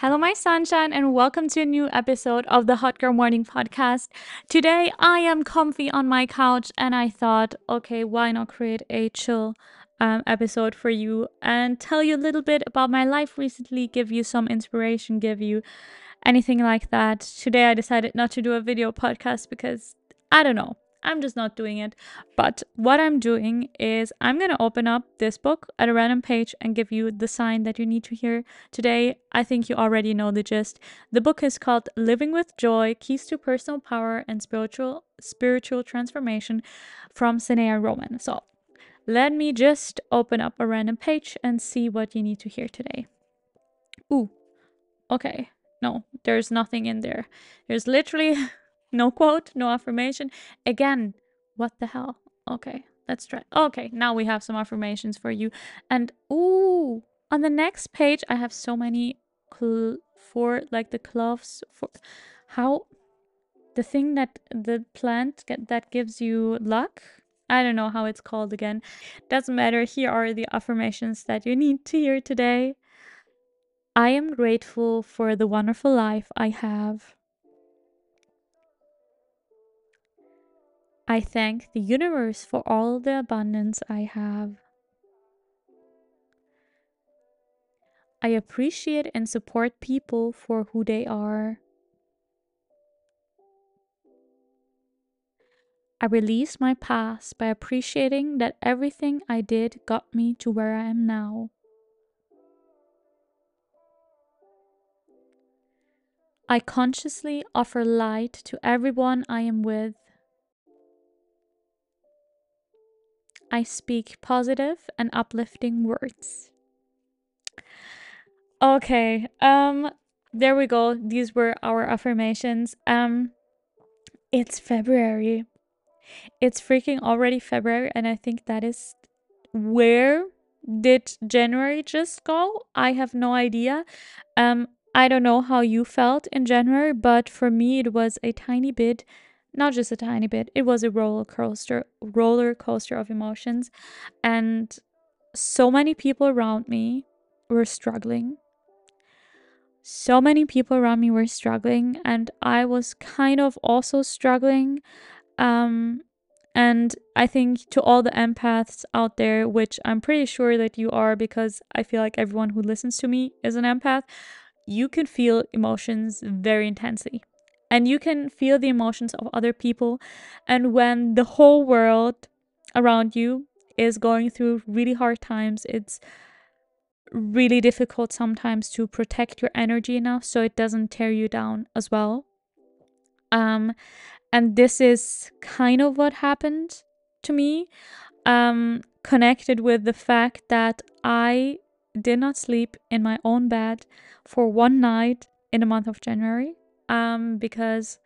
Hello, my sunshine, and welcome to a new episode of the Hot Girl Morning Podcast. Today, I am comfy on my couch, and I thought, okay, why not create a chill um, episode for you and tell you a little bit about my life recently, give you some inspiration, give you anything like that. Today, I decided not to do a video podcast because I don't know. I'm just not doing it. But what I'm doing is I'm going to open up this book at a random page and give you the sign that you need to hear today. I think you already know the gist. The book is called Living with Joy: Keys to Personal Power and Spiritual Spiritual Transformation from Sanaya Roman. So, let me just open up a random page and see what you need to hear today. Ooh. Okay. No, there's nothing in there. There's literally No quote, no affirmation. Again, what the hell? Okay, let's try. Okay, now we have some affirmations for you. And ooh, on the next page, I have so many for like the cloves for how the thing that the plant get, that gives you luck. I don't know how it's called again. Doesn't matter. Here are the affirmations that you need to hear today. I am grateful for the wonderful life I have. I thank the universe for all the abundance I have. I appreciate and support people for who they are. I release my past by appreciating that everything I did got me to where I am now. I consciously offer light to everyone I am with. I speak positive and uplifting words. Okay, um there we go. These were our affirmations. Um it's February. It's freaking already February and I think that is where did January just go? I have no idea. Um I don't know how you felt in January, but for me it was a tiny bit not just a tiny bit. It was a roller coaster, roller coaster of emotions, and so many people around me were struggling. So many people around me were struggling, and I was kind of also struggling. Um, and I think to all the empaths out there, which I'm pretty sure that you are, because I feel like everyone who listens to me is an empath, you can feel emotions very intensely and you can feel the emotions of other people. And when the whole world around you is going through really hard times, it's really difficult sometimes to protect your energy enough so it doesn't tear you down as well. Um, and this is kind of what happened to me, um, connected with the fact that I did not sleep in my own bed for one night in the month of January um, because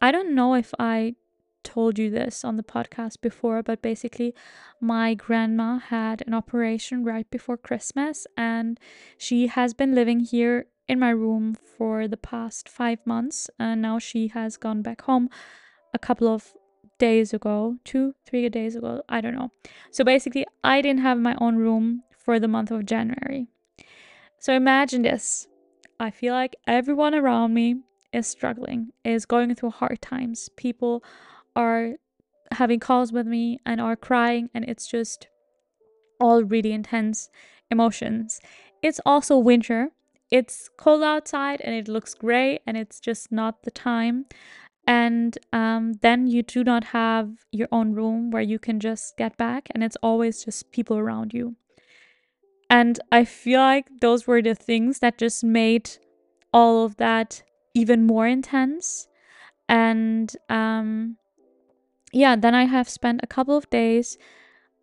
I don't know if I told you this on the podcast before, but basically, my grandma had an operation right before Christmas, and she has been living here in my room for the past five months, and now she has gone back home a couple of days ago, two, three days ago, I don't know. So basically, I didn't have my own room for the month of January. So imagine this. I feel like everyone around me is struggling, is going through hard times. People are having calls with me and are crying, and it's just all really intense emotions. It's also winter. It's cold outside and it looks gray, and it's just not the time. And um, then you do not have your own room where you can just get back, and it's always just people around you. And I feel like those were the things that just made all of that even more intense. And um, yeah, then I have spent a couple of days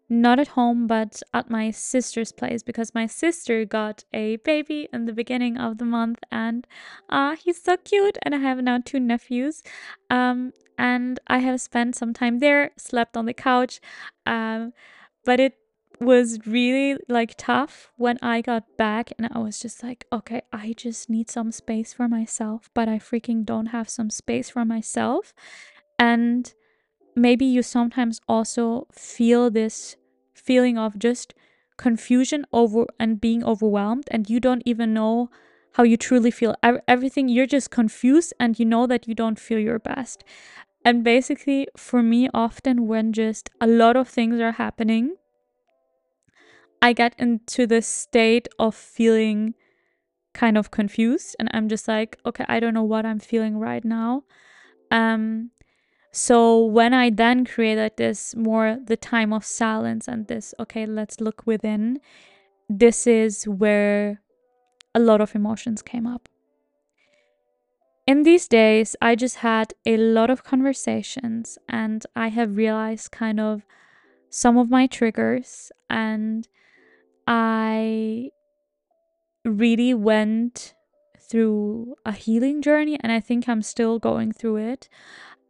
not at home but at my sister's place because my sister got a baby in the beginning of the month and uh he's so cute and I have now two nephews um and I have spent some time there slept on the couch um but it was really like tough when I got back and I was just like, okay, I just need some space for myself, but I freaking don't have some space for myself. And maybe you sometimes also feel this feeling of just confusion over and being overwhelmed and you don't even know how you truly feel. Everything, you're just confused and you know that you don't feel your best. And basically, for me, often when just a lot of things are happening, I get into this state of feeling kind of confused and I'm just like, okay, I don't know what I'm feeling right now. Um so when I then created this more the time of silence and this, okay, let's look within, this is where a lot of emotions came up. In these days, I just had a lot of conversations and I have realized kind of some of my triggers and I really went through a healing journey and I think I'm still going through it.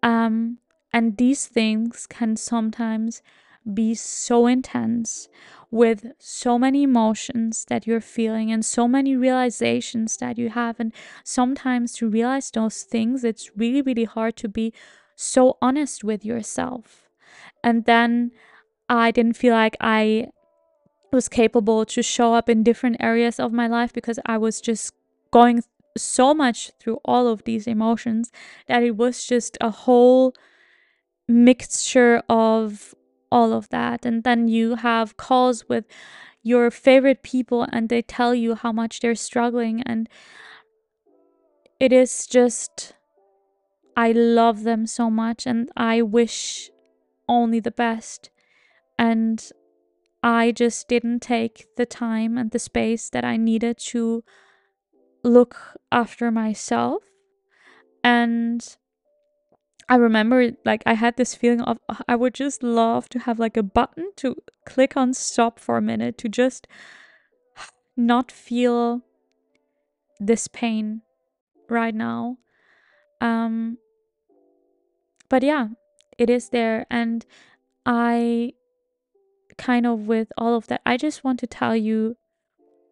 Um, and these things can sometimes be so intense with so many emotions that you're feeling and so many realizations that you have. And sometimes to realize those things, it's really, really hard to be so honest with yourself. And then I didn't feel like I was capable to show up in different areas of my life because I was just going so much through all of these emotions that it was just a whole mixture of all of that. And then you have calls with your favorite people and they tell you how much they're struggling. And it is just, I love them so much and I wish only the best. And I just didn't take the time and the space that I needed to look after myself. And I remember like I had this feeling of I would just love to have like a button to click on stop for a minute to just not feel this pain right now. Um but yeah, it is there and I kind of with all of that, I just want to tell you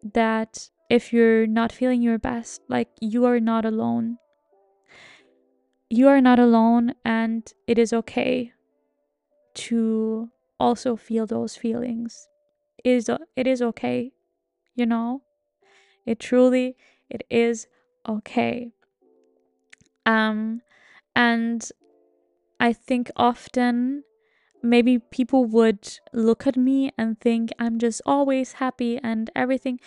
that if you're not feeling your best, like you are not alone. You are not alone, and it is okay to also feel those feelings. It is it is okay, you know? It truly it is okay. Um and I think often maybe people would look at me and think I'm just always happy and everything.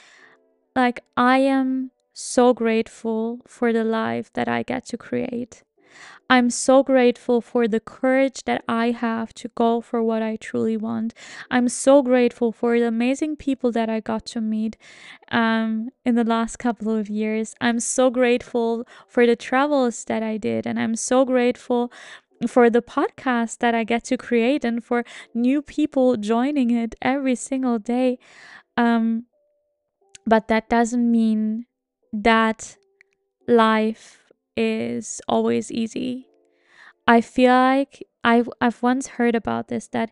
Like, I am so grateful for the life that I get to create. I'm so grateful for the courage that I have to go for what I truly want. I'm so grateful for the amazing people that I got to meet um, in the last couple of years. I'm so grateful for the travels that I did, and I'm so grateful for the podcast that I get to create and for new people joining it every single day. Um, but that doesn't mean that life is always easy. I feel like I've, I've once heard about this that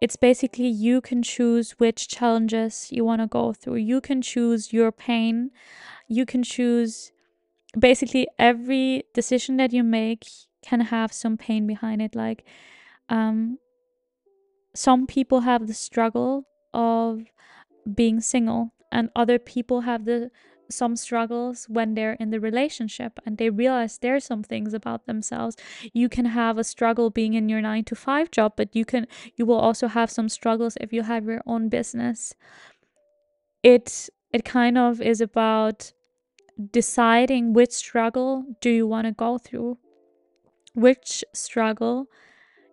it's basically you can choose which challenges you want to go through. You can choose your pain. You can choose basically every decision that you make can have some pain behind it like um some people have the struggle of being single and other people have the some struggles when they're in the relationship and they realize there's some things about themselves. You can have a struggle being in your 9 to 5 job but you can you will also have some struggles if you have your own business. It it kind of is about deciding which struggle do you want to go through which struggle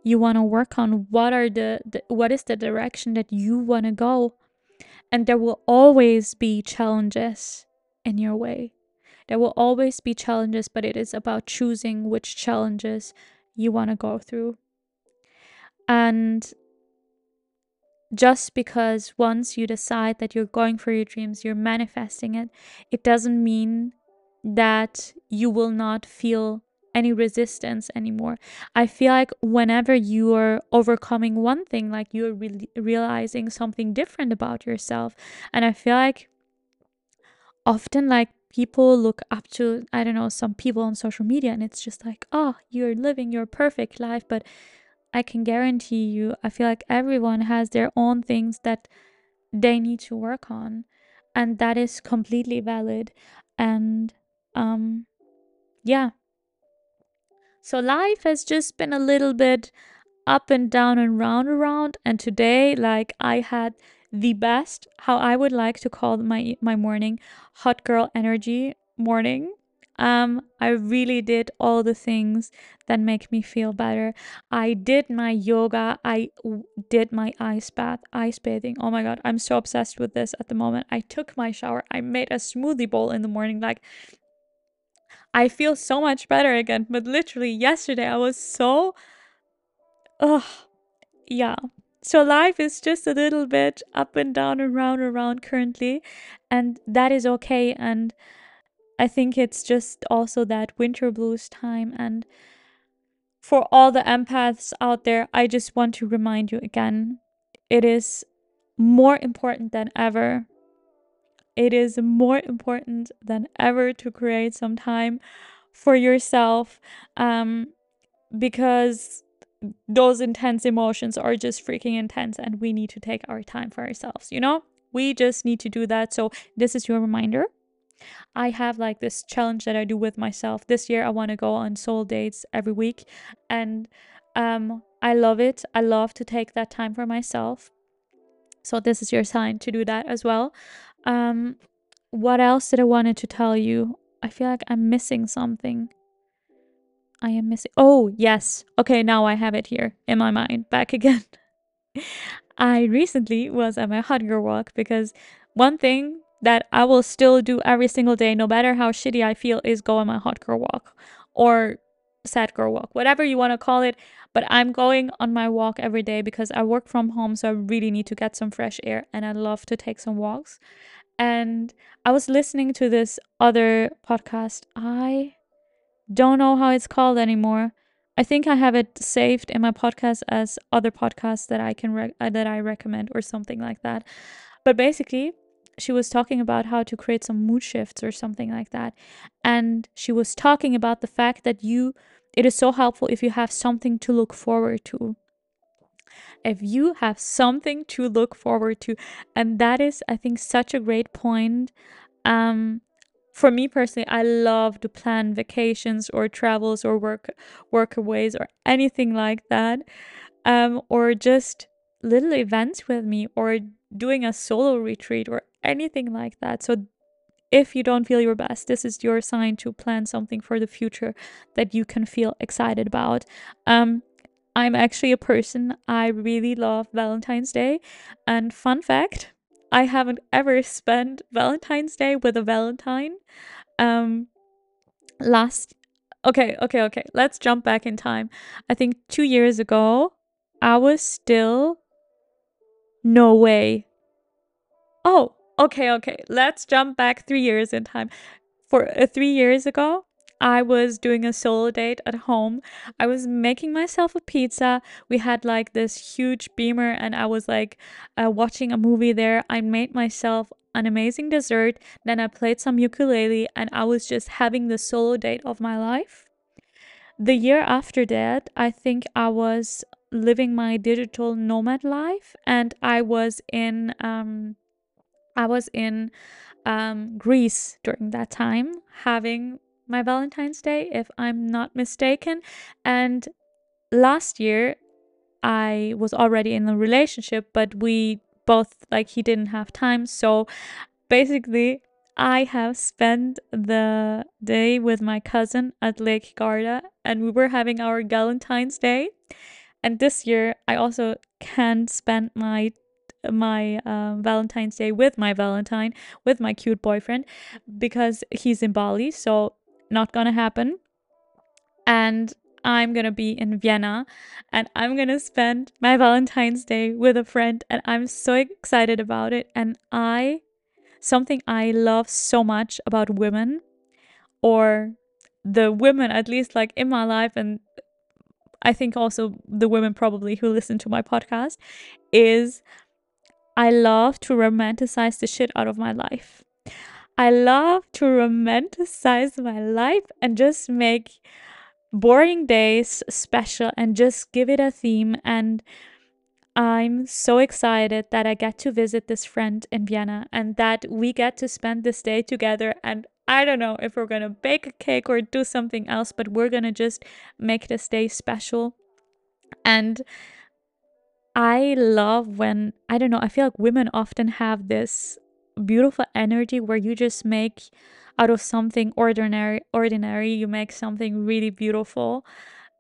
you want to work on what are the, the what is the direction that you want to go? And there will always be challenges in your way. There will always be challenges but it is about choosing which challenges you want to go through. And just because once you decide that you're going for your dreams you're manifesting it it doesn't mean that you will not feel any resistance anymore. I feel like whenever you are overcoming one thing, like you're re- realizing something different about yourself. And I feel like often, like, people look up to, I don't know, some people on social media, and it's just like, oh, you're living your perfect life. But I can guarantee you, I feel like everyone has their own things that they need to work on. And that is completely valid. And um yeah. So life has just been a little bit up and down and round around and today like I had the best how I would like to call my my morning hot girl energy morning um, I really did all the things that make me feel better. I did my yoga. I did my ice bath, ice bathing. Oh my god, I'm so obsessed with this at the moment. I took my shower. I made a smoothie bowl in the morning. Like, I feel so much better again. But literally, yesterday I was so. Ugh. Yeah. So life is just a little bit up and down and round and round currently. And that is okay. And I think it's just also that winter blues time. And for all the empaths out there, I just want to remind you again it is more important than ever. It is more important than ever to create some time for yourself um, because those intense emotions are just freaking intense and we need to take our time for ourselves, you know? We just need to do that. So, this is your reminder I have like this challenge that I do with myself. This year I want to go on soul dates every week and um I love it. I love to take that time for myself. So this is your sign to do that as well. Um what else did I wanted to tell you? I feel like I'm missing something. I am missing Oh, yes. Okay, now I have it here in my mind back again. I recently was at my hot girl walk because one thing that I will still do every single day, no matter how shitty I feel, is go on my hot girl walk or sad girl walk, whatever you want to call it. But I'm going on my walk every day because I work from home, so I really need to get some fresh air and I love to take some walks. And I was listening to this other podcast. I don't know how it's called anymore. I think I have it saved in my podcast as other podcasts that I can re- uh, that I recommend or something like that. But basically, she was talking about how to create some mood shifts or something like that. And she was talking about the fact that you it is so helpful if you have something to look forward to. If you have something to look forward to. And that is, I think, such a great point. Um, for me personally, I love to plan vacations or travels or work workaways or anything like that. Um, or just little events with me or doing a solo retreat or anything like that. So if you don't feel your best, this is your sign to plan something for the future that you can feel excited about. Um, I'm actually a person, I really love Valentine's Day. And fun fact, I haven't ever spent Valentine's Day with a Valentine. Um, last, okay, okay, okay, let's jump back in time. I think two years ago, I was still, no way. Oh, okay, okay, let's jump back three years in time. For uh, three years ago, I was doing a solo date at home. I was making myself a pizza. We had like this huge beamer, and I was like uh, watching a movie there. I made myself an amazing dessert. Then I played some ukulele, and I was just having the solo date of my life. The year after that, I think I was living my digital nomad life, and I was in um, I was in um, Greece during that time having my Valentine's Day, if I'm not mistaken. And last year, I was already in a relationship, but we both, like, he didn't have time. So basically, I have spent the day with my cousin at Lake Garda, and we were having our Valentine's Day. And this year, I also can't spend my my uh, Valentine's Day with my Valentine, with my cute boyfriend, because he's in Bali, so not gonna happen. And I'm gonna be in Vienna and I'm gonna spend my Valentine's Day with a friend, and I'm so excited about it. And I, something I love so much about women, or the women at least like in my life, and I think also the women probably who listen to my podcast, is I love to romanticize the shit out of my life. I love to romanticize my life and just make boring days special and just give it a theme. And I'm so excited that I get to visit this friend in Vienna and that we get to spend this day together. And I don't know if we're to bake a cake or do something else, but we're to just make this day special. And I love when, I don't know, I feel like women often have this beautiful energy where you just make out of something ordinary ordinary you make something really beautiful.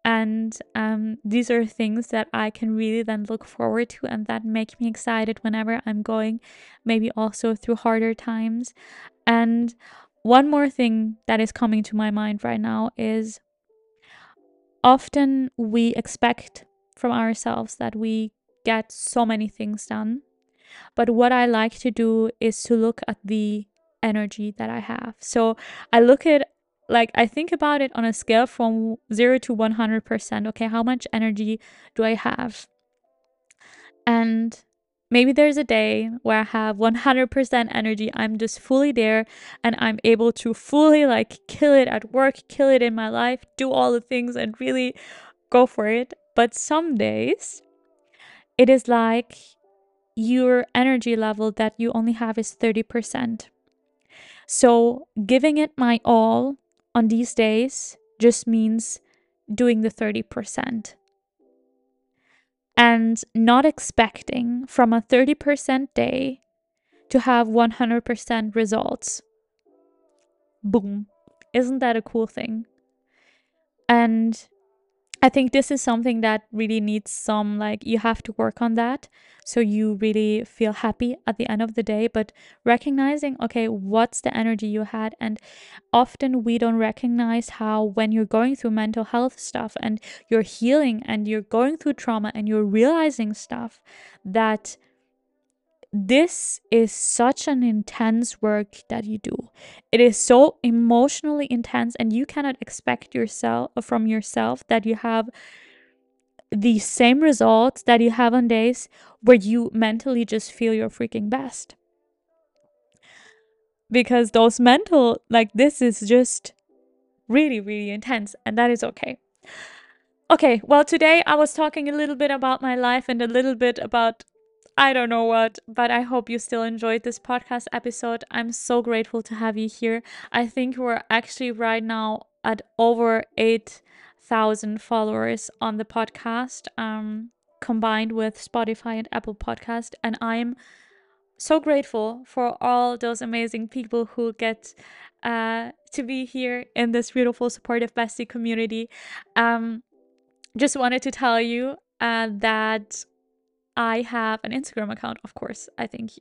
And um, these are things that i can really then look forward to and that make me excited whenever i'm going maybe also through harder times. And one more thing that is coming to my mind right now is often we expect from ourselves that we get so many things done but what I like to do is to look at the energy that I have. So I look at like I think about it on a scale from 0 to 100%. Okay, how much energy do I have? And maybe there's a day where I have 100% energy. I'm just fully there and I'm able to fully like kill it at work, kill it in my life, do all the things and really go for it. But some days it is like your energy level that you only have is 30%. So, giving it my all on these days just means doing the 30%. And not expecting from a 30% day to have 100% results. Boom. Isn't that a cool thing? And I think this is something that really needs some, like, you have to work on that so you really feel happy at the end of the day. But recognizing, okay, what's the energy you had? And often we don't recognize how, when you're going through mental health stuff and you're healing and you're going through trauma and you're realizing stuff, that this is such an intense work that you do. It is so emotionally intense, and you cannot expect yourself from yourself that you have the same results that you have on days where you mentally just feel your freaking best. Because those mental, like, this is just really, really intense, and that is okay. Okay, well, today I was talking a little bit about my life and a little bit about I don't know what, but I hope you still enjoyed this podcast episode. I'm so grateful to have you here. I think we're actually right now at over 8,000 followers on the podcast, um, combined with Spotify and Apple Podcast. And I'm so grateful for all those amazing people who get uh, to be here in this beautiful, supportive bestie community. Um, just wanted to tell you uh, that I have an Instagram account, of course. I think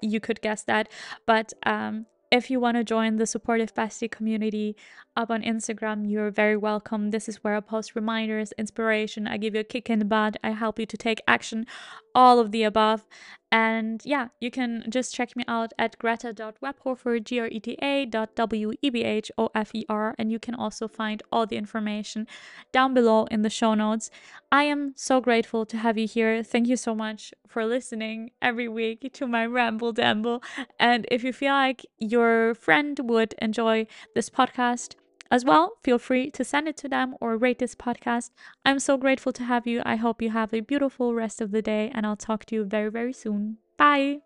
you could guess that. But um, if you want to join the supportive bestie community up on Instagram, you're very welcome. This is where I post reminders, inspiration. I give you a kick in the butt. I help you to take action, all of the above. And yeah, you can just check me out at greta.webhofer, G-R-E-T-A dot W-E-B-H-O-F-E-R. And you can also find all the information down below in the show notes. I am so grateful to have you here. Thank you so much for listening every week to my ramble damble. And if you feel like your friend would enjoy this podcast, as well, feel free to send it to them or rate this podcast. I'm so grateful to have you. I hope you have a beautiful rest of the day, and I'll talk to you very, very soon. Bye.